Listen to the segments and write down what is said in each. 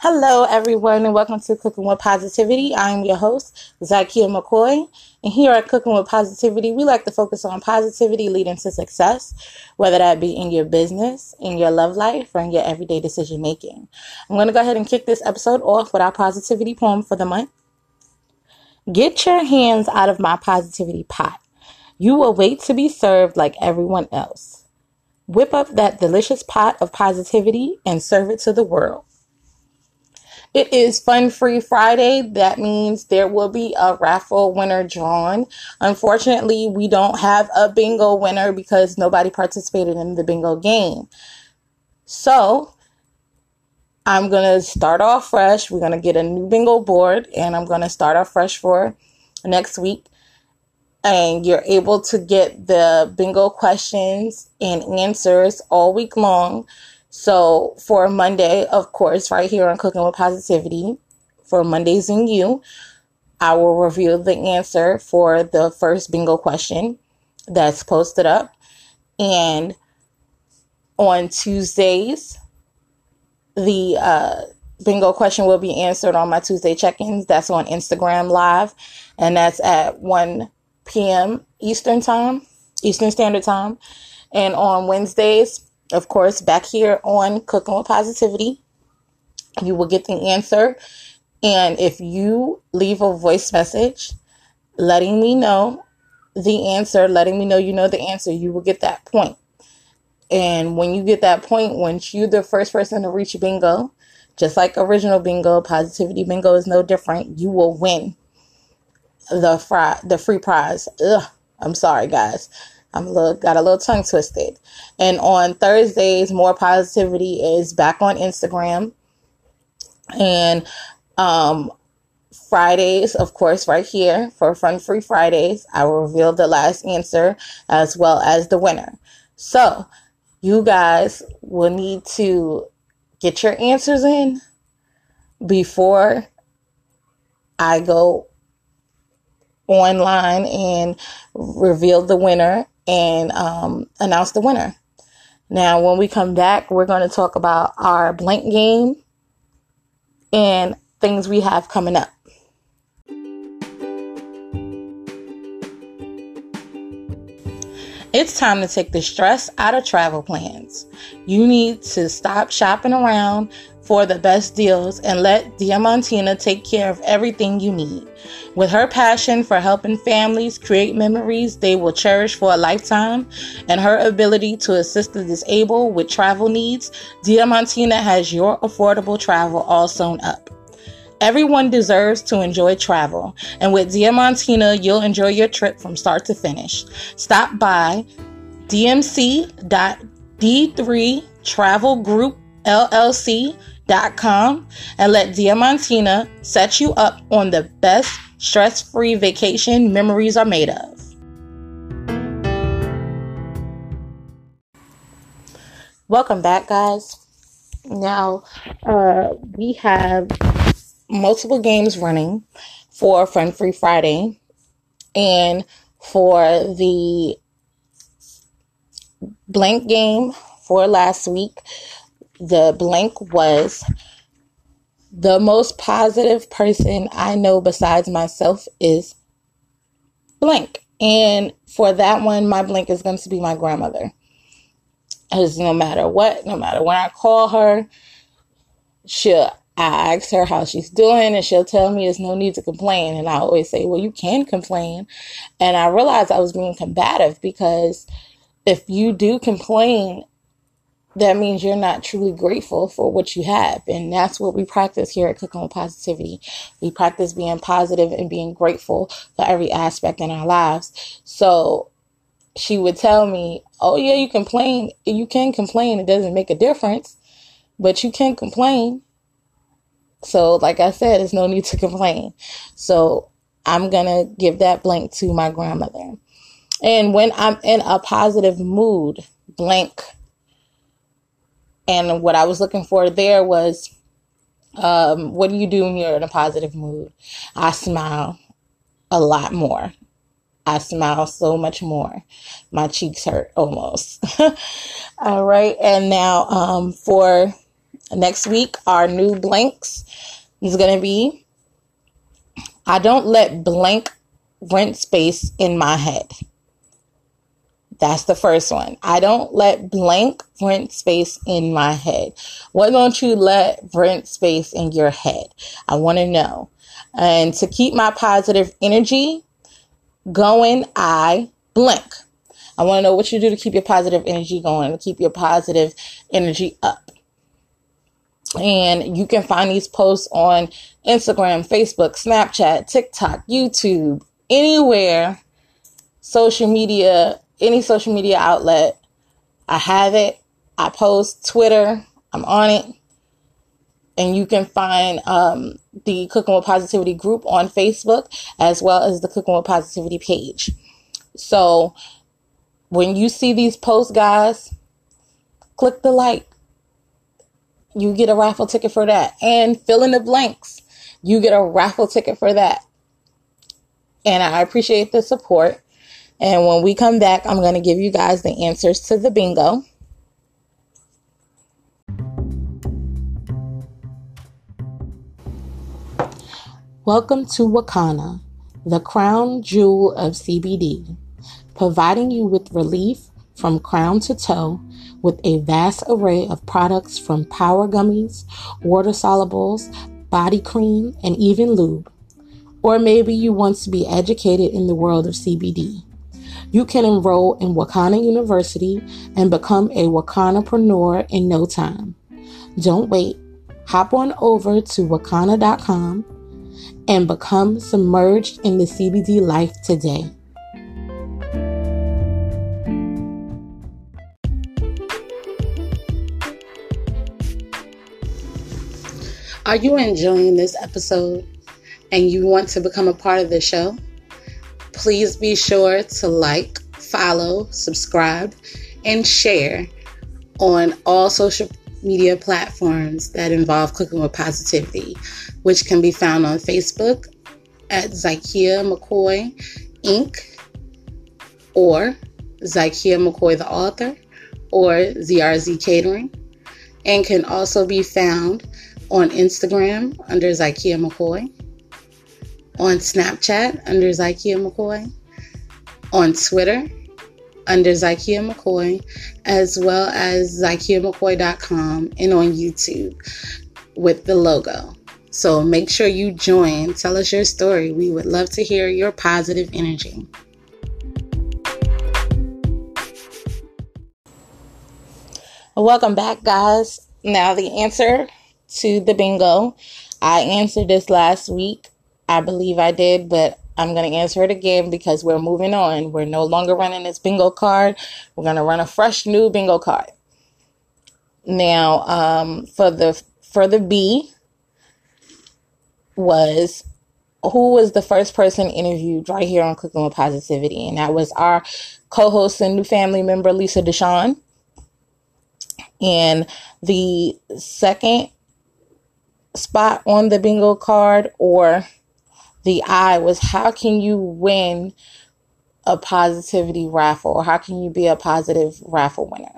Hello, everyone, and welcome to Cooking with Positivity. I'm your host, Zykia McCoy. And here at Cooking with Positivity, we like to focus on positivity leading to success, whether that be in your business, in your love life, or in your everyday decision making. I'm going to go ahead and kick this episode off with our positivity poem for the month. Get your hands out of my positivity pot. You will wait to be served like everyone else. Whip up that delicious pot of positivity and serve it to the world. It is Fun Free Friday. That means there will be a raffle winner drawn. Unfortunately, we don't have a bingo winner because nobody participated in the bingo game. So, I'm going to start off fresh. We're going to get a new bingo board and I'm going to start off fresh for next week. And you're able to get the bingo questions and answers all week long. So for Monday, of course, right here on Cooking with Positivity, for Mondays and You, I will reveal the answer for the first bingo question that's posted up. And on Tuesdays, the uh, bingo question will be answered on my Tuesday check ins. That's on Instagram Live, and that's at 1 p.m. Eastern Time, Eastern Standard Time. And on Wednesdays, of course, back here on Cooking with Positivity, you will get the answer. And if you leave a voice message letting me know the answer, letting me know you know the answer, you will get that point. And when you get that point, once you're the first person to reach bingo, just like original bingo, positivity bingo is no different, you will win the fry, the free prize. Ugh, I'm sorry, guys. I'm a little, got a little tongue twisted. And on Thursdays, more positivity is back on Instagram. And um, Fridays, of course, right here for Fun Free Fridays, I will reveal the last answer as well as the winner. So, you guys will need to get your answers in before I go online and reveal the winner and um, announce the winner. Now, when we come back, we're going to talk about our blank game and things we have coming up. It's time to take the stress out of travel plans. You need to stop shopping around for the best deals and let Diamantina take care of everything you need. With her passion for helping families create memories they will cherish for a lifetime and her ability to assist the disabled with travel needs, Diamantina has your affordable travel all sewn up. Everyone deserves to enjoy travel, and with Diamantina, you'll enjoy your trip from start to finish. Stop by dmc.d3 Travel Group LLC com and let Diamantina set you up on the best stress free vacation memories are made of. Welcome back, guys. Now, uh, we have multiple games running for Fun Free Friday and for the blank game for last week the blank was the most positive person I know besides myself is blank. And for that one, my blank is going to be my grandmother. Because no matter what, no matter when I call her, she'll I ask her how she's doing, and she'll tell me there's no need to complain. And I always say, Well, you can complain. And I realized I was being combative because if you do complain that means you're not truly grateful for what you have. And that's what we practice here at Cooking with Positivity. We practice being positive and being grateful for every aspect in our lives. So she would tell me, Oh, yeah, you complain. You can complain. It doesn't make a difference, but you can complain. So, like I said, there's no need to complain. So, I'm going to give that blank to my grandmother. And when I'm in a positive mood, blank and what I was looking for there was, um, what do you do when you're in a positive mood? I smile a lot more. I smile so much more. My cheeks hurt almost. All right. And now, um, for Next week, our new blanks is going to be I don't let blank rent space in my head. That's the first one. I don't let blank rent space in my head. Why don't you let rent space in your head? I want to know. And to keep my positive energy going, I blank. I want to know what you do to keep your positive energy going, to keep your positive energy up. And you can find these posts on Instagram, Facebook, Snapchat, TikTok, YouTube, anywhere, social media, any social media outlet. I have it. I post Twitter. I'm on it. And you can find um, the Cooking with Positivity group on Facebook as well as the Cooking with Positivity page. So when you see these posts, guys, click the like. You get a raffle ticket for that. And fill in the blanks. You get a raffle ticket for that. And I appreciate the support. And when we come back, I'm going to give you guys the answers to the bingo. Welcome to Wakana, the crown jewel of CBD, providing you with relief from crown to toe with a vast array of products from power gummies, water solubles, body cream, and even lube. Or maybe you want to be educated in the world of CBD. You can enroll in Wakana University and become a Wakanapreneur in no time. Don't wait. Hop on over to wakana.com and become submerged in the CBD life today. Are you enjoying this episode and you want to become a part of the show? Please be sure to like, follow, subscribe, and share on all social media platforms that involve Cooking with Positivity, which can be found on Facebook at Zykia McCoy Inc. or Zykia McCoy the author or ZRZ Catering, and can also be found on Instagram under Zykia McCoy on Snapchat under Zykia McCoy, on Twitter under Zykia McCoy, as well as ZykiaMcCoy.com and on YouTube with the logo. So make sure you join. Tell us your story. We would love to hear your positive energy. Welcome back, guys. Now, the answer to the bingo. I answered this last week I believe I did, but I'm going to answer it again because we're moving on. We're no longer running this bingo card. We're going to run a fresh new bingo card. Now, um, for the for the B was who was the first person interviewed right here on Cooking with Positivity, and that was our co-host and new family member Lisa Deshawn. And the second spot on the bingo card or the I was how can you win a positivity raffle how can you be a positive raffle winner?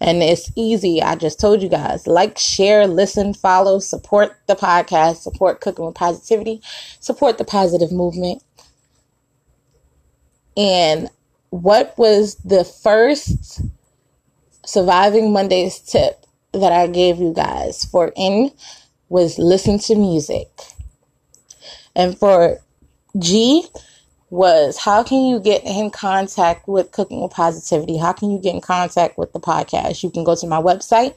And it's easy. I just told you guys like, share, listen, follow, support the podcast, support Cooking with Positivity, support the positive movement. And what was the first surviving Mondays tip that I gave you guys for in was listen to music. And for G was how can you get in contact with Cooking with Positivity? How can you get in contact with the podcast? You can go to my website.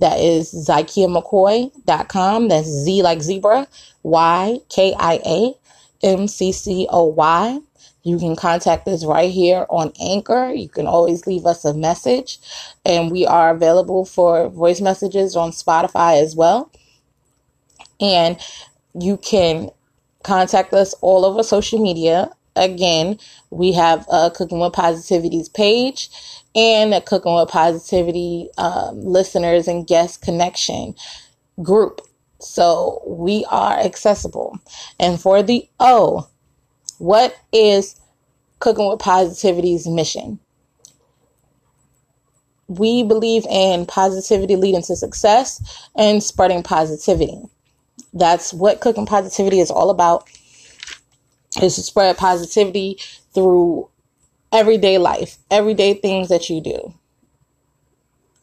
That is ZykiaMcCoy.com. That's Z like zebra, Y K I A M C C O Y. You can contact us right here on Anchor. You can always leave us a message, and we are available for voice messages on Spotify as well. And you can contact us all over social media. Again, we have a Cooking with Positivities page and a Cooking with Positivity um, listeners and guest connection group. So we are accessible. And for the O, what is Cooking with Positivity's mission? we believe in positivity leading to success and spreading positivity. That's what cooking positivity is all about. Is to spread positivity through everyday life, everyday things that you do.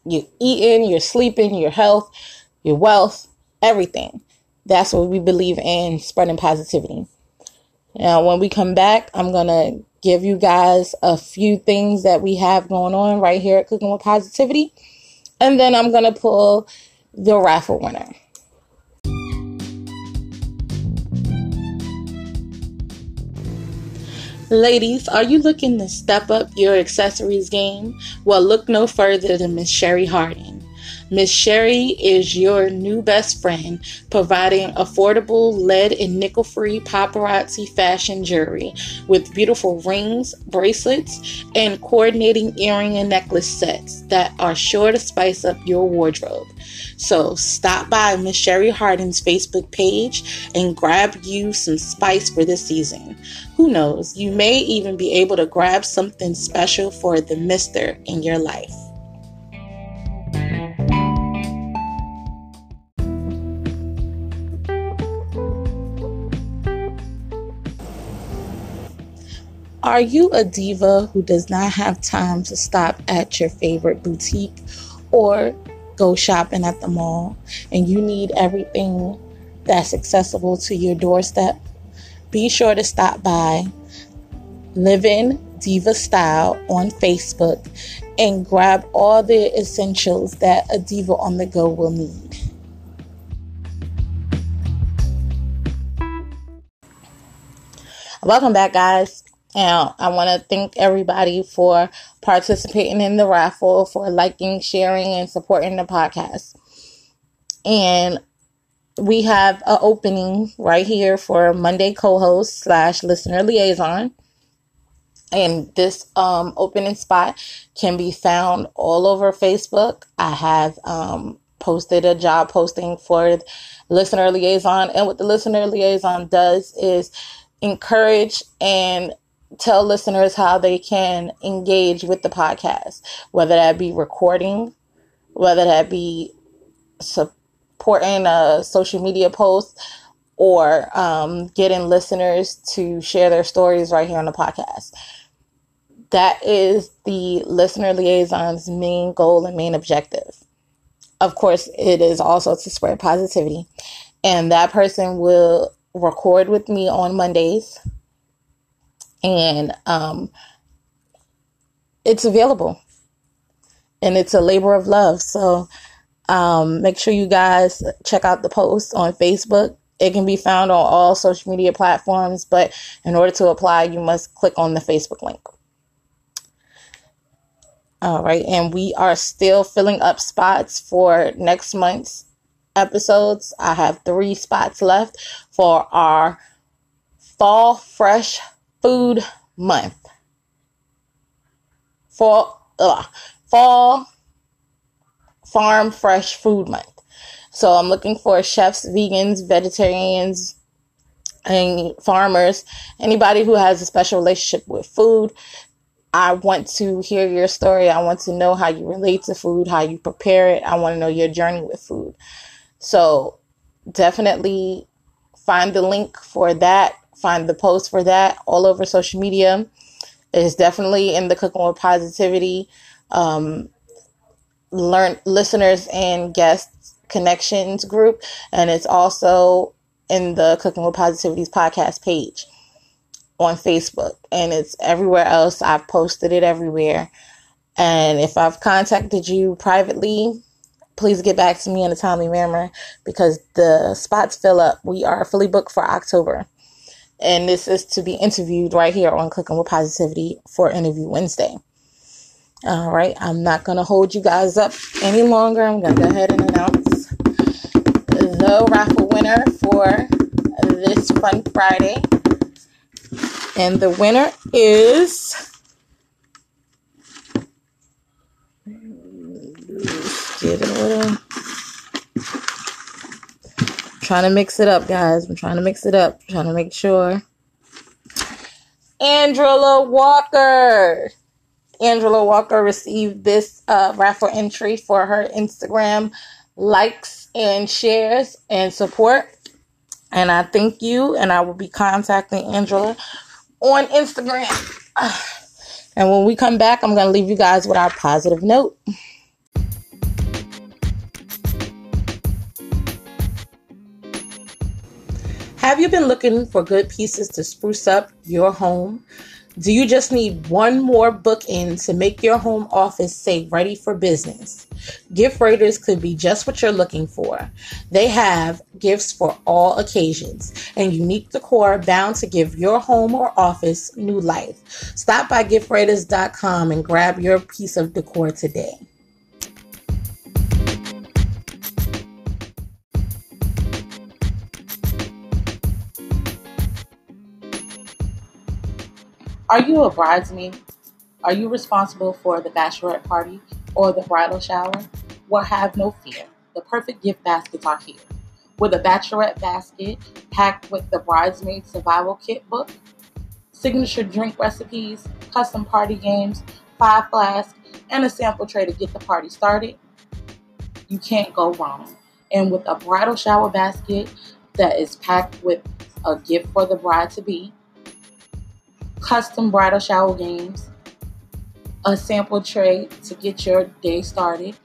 You're eating, you're sleeping, your health, your wealth, everything. That's what we believe in spreading positivity. Now, when we come back, I'm to give you guys a few things that we have going on right here at Cooking with Positivity. And then I'm to pull the raffle winner. Ladies, are you looking to step up your accessories game? Well, look no further than Miss Sherry Harding. Miss Sherry is your new best friend, providing affordable lead and nickel free paparazzi fashion jewelry with beautiful rings, bracelets, and coordinating earring and necklace sets that are sure to spice up your wardrobe. So stop by Miss Sherry Harding's Facebook page and grab you some spice for this season. Who knows, you may even be able to grab something special for the mister in your life. Are you a diva who does not have time to stop at your favorite boutique or go shopping at the mall and you need everything that's accessible to your doorstep? Be sure to stop by Living Diva Style on Facebook and grab all the essentials that a diva on the go will need. Welcome back, guys. Now, I want to thank everybody for participating in the raffle, for liking, sharing, and supporting the podcast. And we have an opening right here for Monday co-host slash listener liaison. And this um, opening spot can be found all over Facebook. I have um, posted a job posting for listener liaison. And what the listener liaison does is encourage and tell listeners how they can engage with the podcast, whether that be recording, whether that be supporting a social media post, or um, getting listeners to share their stories right here on the podcast. That is the listener liaison's main goal and main objective. Of course, it is also to spread positivity. And that person will record with me on Mondays and um, it's available and it's a labor of love. So um, make sure you guys check out the post on Facebook. It can be found on all social media platforms, but in order to apply, you must click on the Facebook link. All right, and we are still filling up spots for next month's episodes. I have three spots left for our fall fresh food month. Fall, uh, fall farm fresh food month. So I'm looking for chefs, vegans, vegetarians, and farmers, anybody who has a special relationship with food. I want to hear your story. I want to know how you relate to food, how you prepare it. I want to know your journey with food. So definitely find the link for that find the post for that all over social media. It's definitely in the Cooking with Positivity um, learn listeners and guests connections group, and it's also in the Cooking with Positivity's podcast page on Facebook, and it's everywhere else. I've posted it everywhere. And if I've contacted you privately, please get back to me in a timely manner because the spots fill up. We are fully booked for October and this is to be interviewed right here on Cooking with Positivity for Interview Wednesday. All right, I'm not going to hold you guys up any longer. I'm going to go ahead and announce the raffle winner for this fun Friday. And the winner is. Get a little trying to mix it up, guys. I'm trying to mix it up. I'm trying to make sure. Andrella Walker. Angela Walker received this uh, raffle entry for her Instagram likes and shares and support. And I thank you, and I will be contacting Angela on Instagram. And when we come back, I'm going to leave you guys with our positive note. Have you been looking for good pieces to spruce up your home? Do you just need one more bookend to make your home office say ready for business? Gift Raiders could be just what you're looking for. They have gifts for all occasions and unique decor bound to give your home or office new life. Stop by giftraiders.com and grab your piece of decor today. Are you a bridesmaid? Are you responsible for the bachelorette party or the bridal shower? Well, have no fear. The perfect gift baskets are here. With a bachelorette basket packed with the bridesmaid survival kit book, signature drink recipes, custom party games, five flasks, and a sample tray to get the party started, you can't go wrong. And with a bridal shower basket that is packed with a gift for the bride to be, custom bridal shower games, a sample tray to get your day started,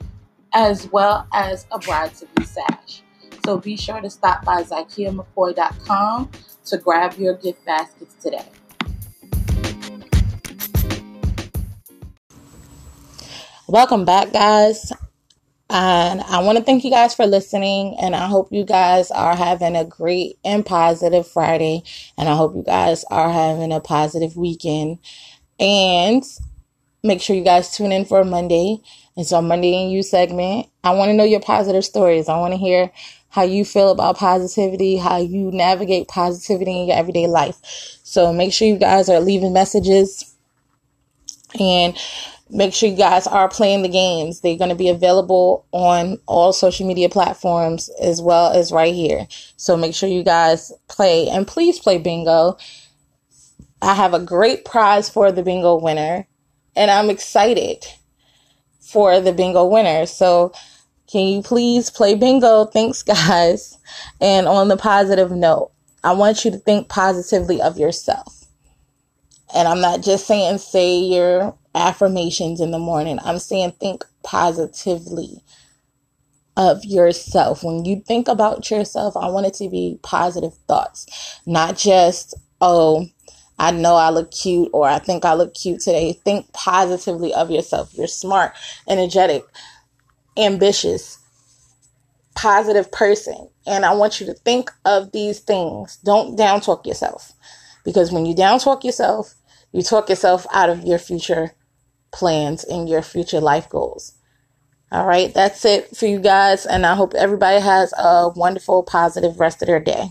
as well as a bride to be sash. So be sure to stop by ZykiaMcCoy.com to grab your gift baskets today. Welcome back, guys. And I want to thank you guys for listening. And I hope you guys are having a great and positive Friday. And I hope you guys are having a positive weekend. And make sure you guys tune in for Monday. It's our Monday and You segment. I want to know your positive stories. I want to hear how you feel about positivity, how you navigate positivity in your everyday life. So make sure you guys are leaving messages and make sure you guys are playing the games. They're going to be available on all social media platforms as well as right here. So make sure you guys play and please play bingo. I have a great prize for the bingo winner and I'm excited for the bingo winner. So can you please play bingo? Thanks guys. And on the positive note, I want you to think positively of yourself. And I'm not just saying say your affirmations in the morning. I'm saying think positively of yourself. When you think about yourself, I want it to be positive thoughts, not just, oh, I know I look cute or I think I look cute today. Think positively of yourself. You're smart, energetic, ambitious, positive person. And I want you to think of these things. Don't down talk yourself. Because when you down talk yourself, you talk yourself out of your future plans and your future life goals. All right, that's it for you guys. And I hope everybody has a wonderful, positive rest of their day.